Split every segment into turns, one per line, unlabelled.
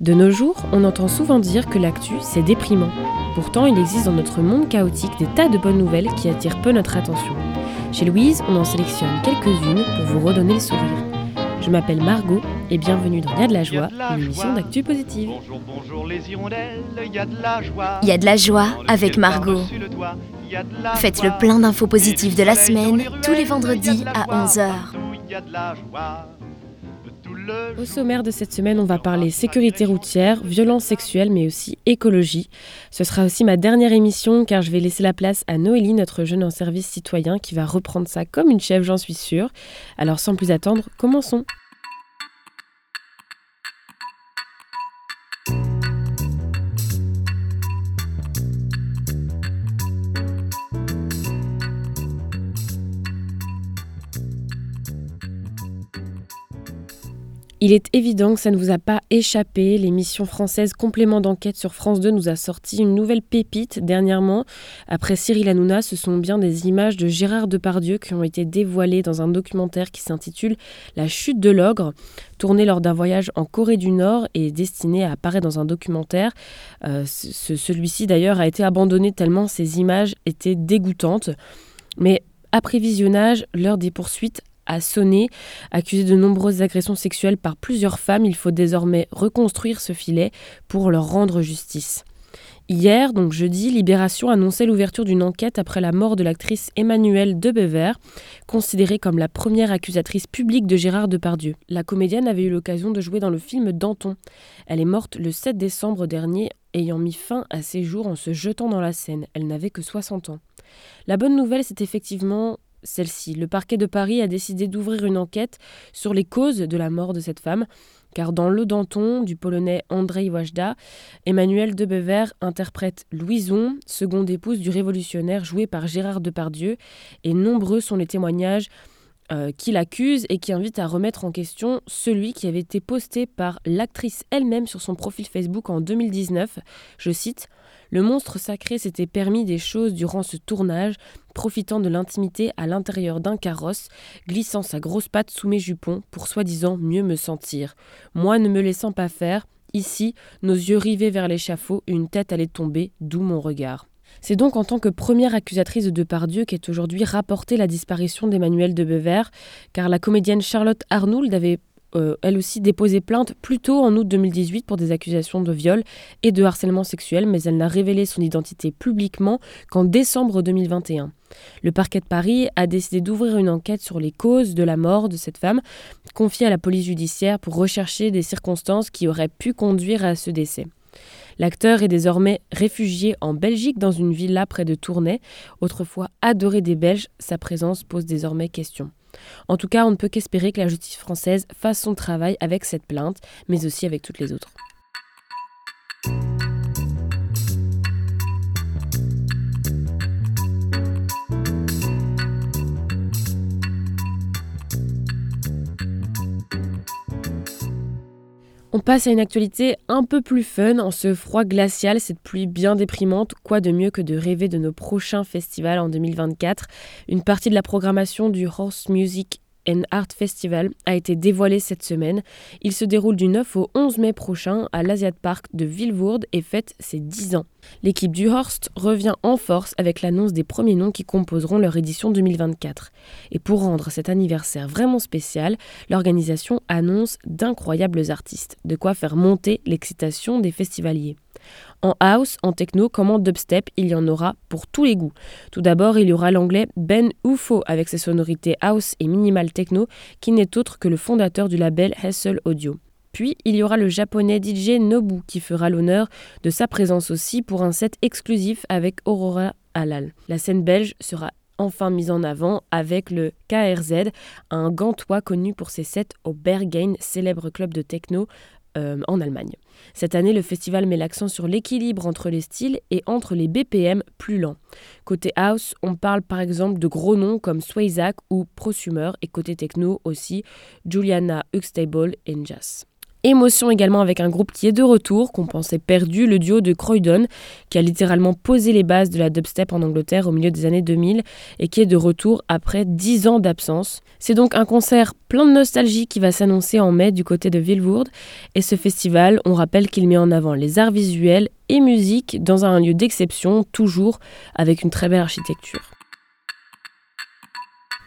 De nos jours, on entend souvent dire que l'actu, c'est déprimant. Pourtant, il existe dans notre monde chaotique des tas de bonnes nouvelles qui attirent peu notre attention. Chez Louise, on en sélectionne quelques-unes pour vous redonner le sourire. Je m'appelle Margot et bienvenue dans Il y a de la joie, une émission d'actu positive.
Bonjour, bonjour les hirondelles, il y a de la joie.
Il y a de la joie avec Margot. Faites le plein d'infos positives de la semaine tous les vendredis à 11h.
Au sommaire de cette semaine, on va parler sécurité routière, violence sexuelle, mais aussi écologie. Ce sera aussi ma dernière émission car je vais laisser la place à Noélie, notre jeune en service citoyen, qui va reprendre ça comme une chef, j'en suis sûre. Alors sans plus attendre, commençons. Il est évident que ça ne vous a pas échappé. L'émission française Complément d'enquête sur France 2 nous a sorti une nouvelle pépite dernièrement. Après Cyril Hanouna, ce sont bien des images de Gérard Depardieu qui ont été dévoilées dans un documentaire qui s'intitule La chute de l'ogre, tourné lors d'un voyage en Corée du Nord et destiné à apparaître dans un documentaire. Euh, celui-ci d'ailleurs a été abandonné tellement ces images étaient dégoûtantes. Mais après visionnage, l'heure des poursuites a sonné. Accusé de nombreuses agressions sexuelles par plusieurs femmes, il faut désormais reconstruire ce filet pour leur rendre justice. Hier, donc jeudi, Libération annonçait l'ouverture d'une enquête après la mort de l'actrice Emmanuelle Debever, considérée comme la première accusatrice publique de Gérard Depardieu. La comédienne avait eu l'occasion de jouer dans le film Danton. Elle est morte le 7 décembre dernier, ayant mis fin à ses jours en se jetant dans la Seine. Elle n'avait que 60 ans. La bonne nouvelle, c'est effectivement celle-ci. Le parquet de Paris a décidé d'ouvrir une enquête sur les causes de la mort de cette femme, car dans Le Danton du polonais Andrzej Wajda, Emmanuel Debever interprète Louison, seconde épouse du révolutionnaire joué par Gérard Depardieu, et nombreux sont les témoignages euh, qui l'accusent et qui invitent à remettre en question celui qui avait été posté par l'actrice elle-même sur son profil Facebook en 2019. Je cite le monstre sacré s'était permis des choses durant ce tournage, profitant de l'intimité à l'intérieur d'un carrosse, glissant sa grosse patte sous mes jupons pour soi-disant mieux me sentir. Moi ne me laissant pas faire, ici, nos yeux rivés vers l'échafaud, une tête allait tomber, d'où mon regard. C'est donc en tant que première accusatrice de Depardieu qu'est aujourd'hui rapportée la disparition d'Emmanuel de Bever, car la comédienne Charlotte Arnould avait euh, elle aussi déposé plainte plus tôt en août 2018 pour des accusations de viol et de harcèlement sexuel, mais elle n'a révélé son identité publiquement qu'en décembre 2021. Le parquet de Paris a décidé d'ouvrir une enquête sur les causes de la mort de cette femme, confiée à la police judiciaire pour rechercher des circonstances qui auraient pu conduire à ce décès. L'acteur est désormais réfugié en Belgique dans une villa près de Tournai. Autrefois adoré des Belges, sa présence pose désormais question. En tout cas, on ne peut qu'espérer que la justice française fasse son travail avec cette plainte, mais aussi avec toutes les autres. On passe à une actualité un peu plus fun en ce froid glacial, cette pluie bien déprimante. Quoi de mieux que de rêver de nos prochains festivals en 2024 Une partie de la programmation du Horse Music and Art Festival a été dévoilé cette semaine. Il se déroule du 9 au 11 mai prochain à l'Asiat Park de Villevourde et fête ses 10 ans. L'équipe du Horst revient en force avec l'annonce des premiers noms qui composeront leur édition 2024. Et pour rendre cet anniversaire vraiment spécial, l'organisation annonce d'incroyables artistes, de quoi faire monter l'excitation des festivaliers. En house, en techno comme en dubstep, il y en aura pour tous les goûts. Tout d'abord, il y aura l'anglais Ben Ufo avec ses sonorités house et minimal techno, qui n'est autre que le fondateur du label Hustle Audio. Puis, il y aura le japonais DJ Nobu qui fera l'honneur de sa présence aussi pour un set exclusif avec Aurora Halal. La scène belge sera enfin mise en avant avec le KRZ, un gantois connu pour ses sets au Berghain, célèbre club de techno euh, en Allemagne. Cette année, le festival met l'accent sur l'équilibre entre les styles et entre les BPM plus lents. Côté house, on parle par exemple de gros noms comme Swayzak ou Prosumer et côté techno aussi Juliana Huxtable et Jazz. Émotion également avec un groupe qui est de retour, qu'on pensait perdu, le duo de Croydon, qui a littéralement posé les bases de la dubstep en Angleterre au milieu des années 2000 et qui est de retour après 10 ans d'absence. C'est donc un concert plein de nostalgie qui va s'annoncer en mai du côté de Vilvoorde. Et ce festival, on rappelle qu'il met en avant les arts visuels et musique dans un lieu d'exception, toujours avec une très belle architecture.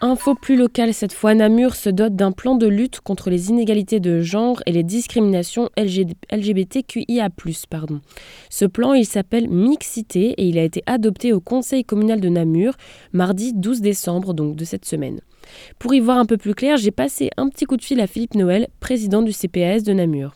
Info plus locale cette fois, Namur se dote d'un plan de lutte contre les inégalités de genre et les discriminations LGBTQIA+. Pardon. Ce plan, il s'appelle Mixité et il a été adopté au Conseil communal de Namur mardi 12 décembre, donc de cette semaine. Pour y voir un peu plus clair, j'ai passé un petit coup de fil à Philippe Noël, président du CPAS de Namur.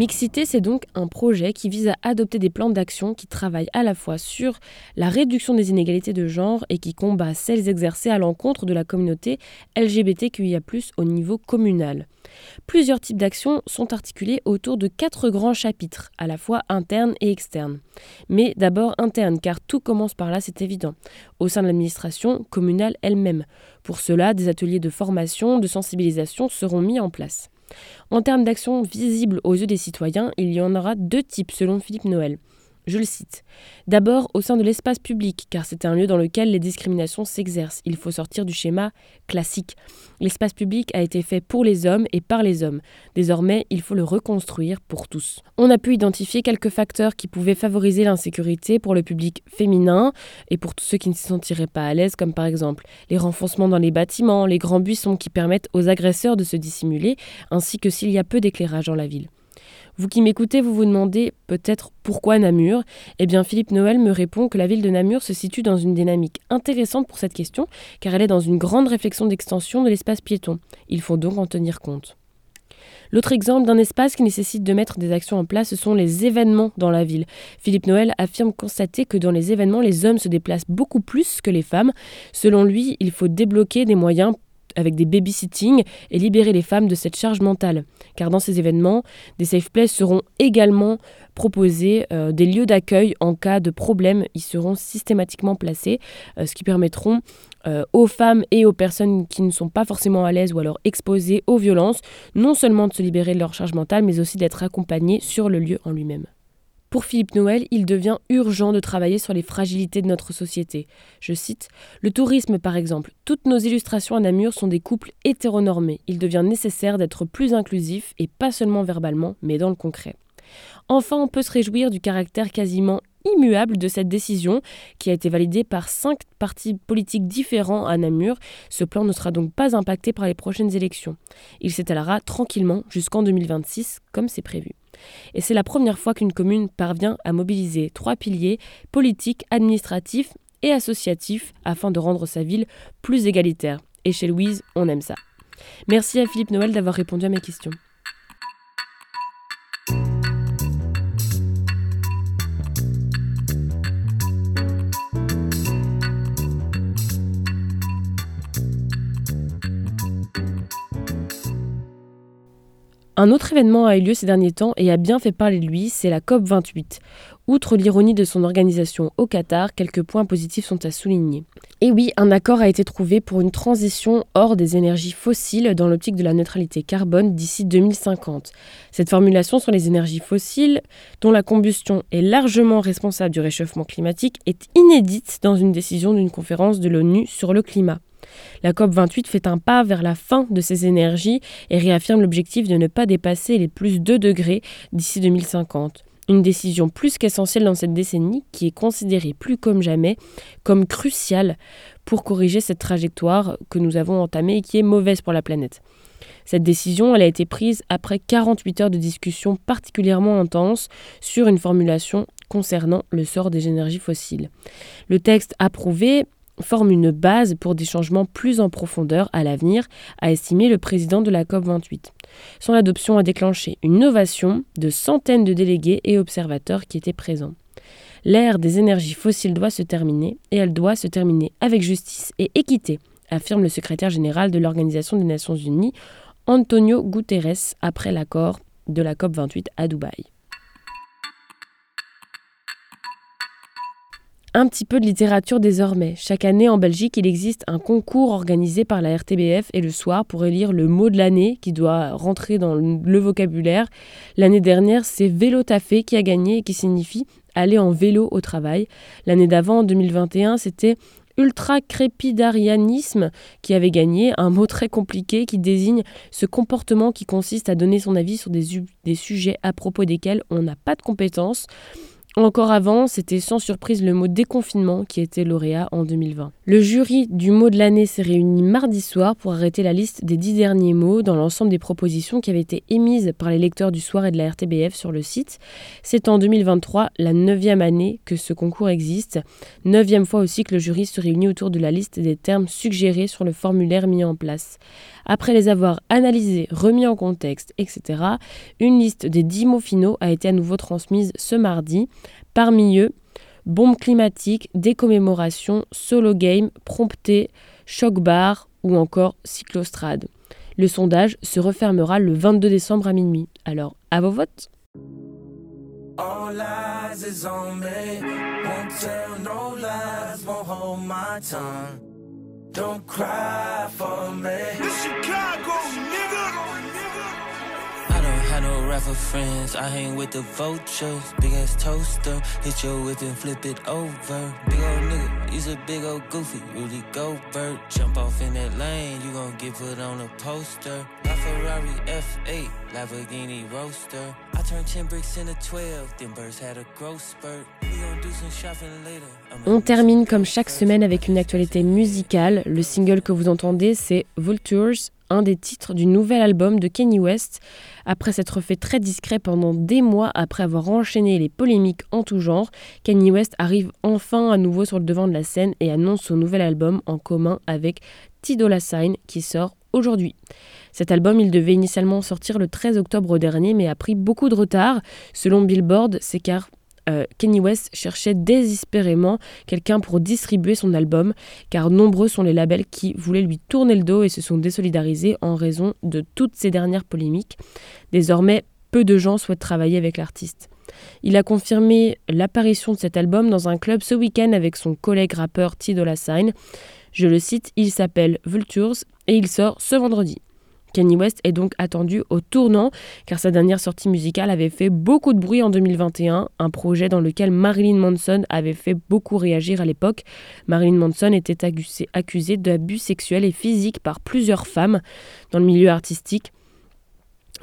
Mixité, c'est donc un projet qui vise à adopter des plans d'action qui travaillent à la fois sur la réduction des inégalités de genre et qui combat celles exercées à l'encontre de la communauté LGBTQIA+ au niveau communal. Plusieurs types d'actions sont articulés autour de quatre grands chapitres, à la fois internes et externes. Mais d'abord internes, car tout commence par là, c'est évident, au sein de l'administration communale elle-même. Pour cela, des ateliers de formation, de sensibilisation seront mis en place. En termes d'action visible aux yeux des citoyens, il y en aura deux types selon Philippe Noël. Je le cite. D'abord au sein de l'espace public, car c'est un lieu dans lequel les discriminations s'exercent. Il faut sortir du schéma classique. L'espace public a été fait pour les hommes et par les hommes. Désormais, il faut le reconstruire pour tous. On a pu identifier quelques facteurs qui pouvaient favoriser l'insécurité pour le public féminin et pour tous ceux qui ne se sentiraient pas à l'aise, comme par exemple les renfoncements dans les bâtiments, les grands buissons qui permettent aux agresseurs de se dissimuler, ainsi que s'il y a peu d'éclairage dans la ville. Vous qui m'écoutez, vous vous demandez peut-être pourquoi Namur? Eh bien, Philippe Noël me répond que la ville de Namur se situe dans une dynamique intéressante pour cette question, car elle est dans une grande réflexion d'extension de l'espace piéton. Il faut donc en tenir compte. L'autre exemple d'un espace qui nécessite de mettre des actions en place, ce sont les événements dans la ville. Philippe Noël affirme constater que dans les événements, les hommes se déplacent beaucoup plus que les femmes. Selon lui, il faut débloquer des moyens avec des babysitting et libérer les femmes de cette charge mentale. Car dans ces événements, des safe places seront également proposés, euh, des lieux d'accueil en cas de problème, ils seront systématiquement placés, euh, ce qui permettront euh, aux femmes et aux personnes qui ne sont pas forcément à l'aise ou alors exposées aux violences, non seulement de se libérer de leur charge mentale, mais aussi d'être accompagnées sur le lieu en lui-même. Pour Philippe Noël, il devient urgent de travailler sur les fragilités de notre société. Je cite Le tourisme, par exemple. Toutes nos illustrations à Namur sont des couples hétéronormés. Il devient nécessaire d'être plus inclusif, et pas seulement verbalement, mais dans le concret. Enfin, on peut se réjouir du caractère quasiment immuable de cette décision qui a été validée par cinq partis politiques différents à Namur. Ce plan ne sera donc pas impacté par les prochaines élections. Il s'étalera tranquillement jusqu'en 2026 comme c'est prévu. Et c'est la première fois qu'une commune parvient à mobiliser trois piliers politiques, administratifs et associatifs afin de rendre sa ville plus égalitaire. Et chez Louise, on aime ça. Merci à Philippe Noël d'avoir répondu à mes questions. Un autre événement a eu lieu ces derniers temps et a bien fait parler de lui, c'est la COP28. Outre l'ironie de son organisation au Qatar, quelques points positifs sont à souligner. Et oui, un accord a été trouvé pour une transition hors des énergies fossiles dans l'optique de la neutralité carbone d'ici 2050. Cette formulation sur les énergies fossiles, dont la combustion est largement responsable du réchauffement climatique, est inédite dans une décision d'une conférence de l'ONU sur le climat. La COP28 fait un pas vers la fin de ces énergies et réaffirme l'objectif de ne pas dépasser les plus 2 degrés d'ici 2050. Une décision plus qu'essentielle dans cette décennie qui est considérée plus comme jamais comme cruciale pour corriger cette trajectoire que nous avons entamée et qui est mauvaise pour la planète. Cette décision, a été prise après 48 heures de discussion particulièrement intense sur une formulation concernant le sort des énergies fossiles. Le texte approuvé forme une base pour des changements plus en profondeur à l'avenir, a estimé le président de la COP28. Son adoption a déclenché une ovation de centaines de délégués et observateurs qui étaient présents. L'ère des énergies fossiles doit se terminer, et elle doit se terminer avec justice et équité, affirme le secrétaire général de l'Organisation des Nations Unies, Antonio Guterres, après l'accord de la COP28 à Dubaï. Un petit peu de littérature désormais. Chaque année en Belgique, il existe un concours organisé par la RTBF et le soir pour élire le mot de l'année qui doit rentrer dans le vocabulaire. L'année dernière, c'est vélo taffé qui a gagné et qui signifie aller en vélo au travail. L'année d'avant, en 2021, c'était ultra-crépidarianisme qui avait gagné, un mot très compliqué qui désigne ce comportement qui consiste à donner son avis sur des, des sujets à propos desquels on n'a pas de compétences. Encore avant, c'était sans surprise le mot déconfinement qui était lauréat en 2020. Le jury du mot de l'année s'est réuni mardi soir pour arrêter la liste des dix derniers mots dans l'ensemble des propositions qui avaient été émises par les lecteurs du soir et de la RTBF sur le site. C'est en 2023 la neuvième année que ce concours existe, neuvième fois aussi que le jury se réunit autour de la liste des termes suggérés sur le formulaire mis en place. Après les avoir analysés, remis en contexte, etc., une liste des 10 mots finaux a été à nouveau transmise ce mardi. Parmi eux, bombe climatique, décommémoration, solo game, prompté, choc bar ou encore cyclostrade. Le sondage se refermera le 22 décembre à minuit. Alors, à vos votes Don't cry for me. Chicago, no rapper friends. I hang with the vultures. Big ass toaster. Hit your whip and flip it over. Big old nigga. He's a big old goofy. Rudy Gobert. Jump off in that lane. You gon' get put on a poster. My Ferrari F8. Lamborghini Roaster. I turned 10 bricks into 12. Them birds had a growth spurt. On termine comme chaque semaine avec une actualité musicale. Le single que vous entendez, c'est Vultures, un des titres du nouvel album de Kanye West. Après s'être fait très discret pendant des mois après avoir enchaîné les polémiques en tout genre, Kanye West arrive enfin à nouveau sur le devant de la scène et annonce son nouvel album en commun avec Tidola Sign qui sort aujourd'hui. Cet album, il devait initialement sortir le 13 octobre dernier, mais a pris beaucoup de retard. Selon Billboard, c'est car euh, Kenny West cherchait désespérément quelqu'un pour distribuer son album, car nombreux sont les labels qui voulaient lui tourner le dos et se sont désolidarisés en raison de toutes ces dernières polémiques. Désormais, peu de gens souhaitent travailler avec l'artiste. Il a confirmé l'apparition de cet album dans un club ce week-end avec son collègue rappeur T. Dolla Sign. Je le cite, il s'appelle Vultures et il sort ce vendredi. Kanye West est donc attendu au tournant car sa dernière sortie musicale avait fait beaucoup de bruit en 2021, un projet dans lequel Marilyn Manson avait fait beaucoup réagir à l'époque. Marilyn Manson était accusée d'abus sexuels et physiques par plusieurs femmes dans le milieu artistique.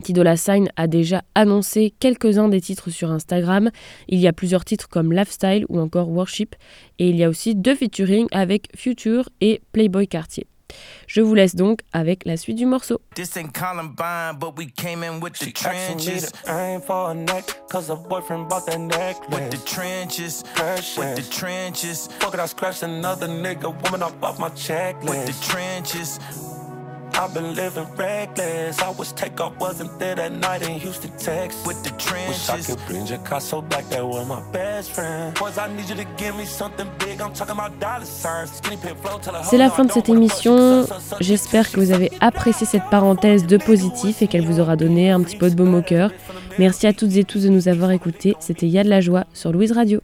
Tidola Sign a déjà annoncé quelques-uns des titres sur Instagram. Il y a plusieurs titres comme Lifestyle ou encore Worship. Et il y a aussi deux featuring avec Future et Playboy Cartier. Je vous laisse donc avec la suite du morceau. I've been living reckless. I was take off, wasn't there that night in Houston, Texas. With the trenches. Wish I could bring Picasso back, that was my best friend. Boys, I need you to give me something big. I'm talking about dollar signs. Skinny pit flow till C'est la fin de cette émission. J'espère que vous avez apprécié cette parenthèse de positif et qu'elle vous aura donné un petit peu de baume au cœur. Merci à toutes et tous de nous avoir écoutés. C'était Y'a de la joie sur Louise Radio.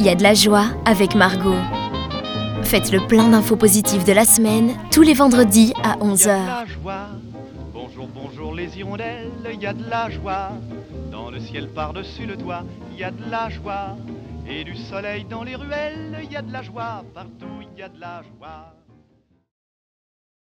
Il y a de la joie avec Margot. Faites le plein d'infos positives de la semaine, tous les vendredis à 11h.
Bonjour, bonjour les hirondelles, il y a de la joie. Dans le ciel par-dessus le toit, il y a de la joie. Et du soleil dans les ruelles, il y a de la joie. Partout, il y a de la joie.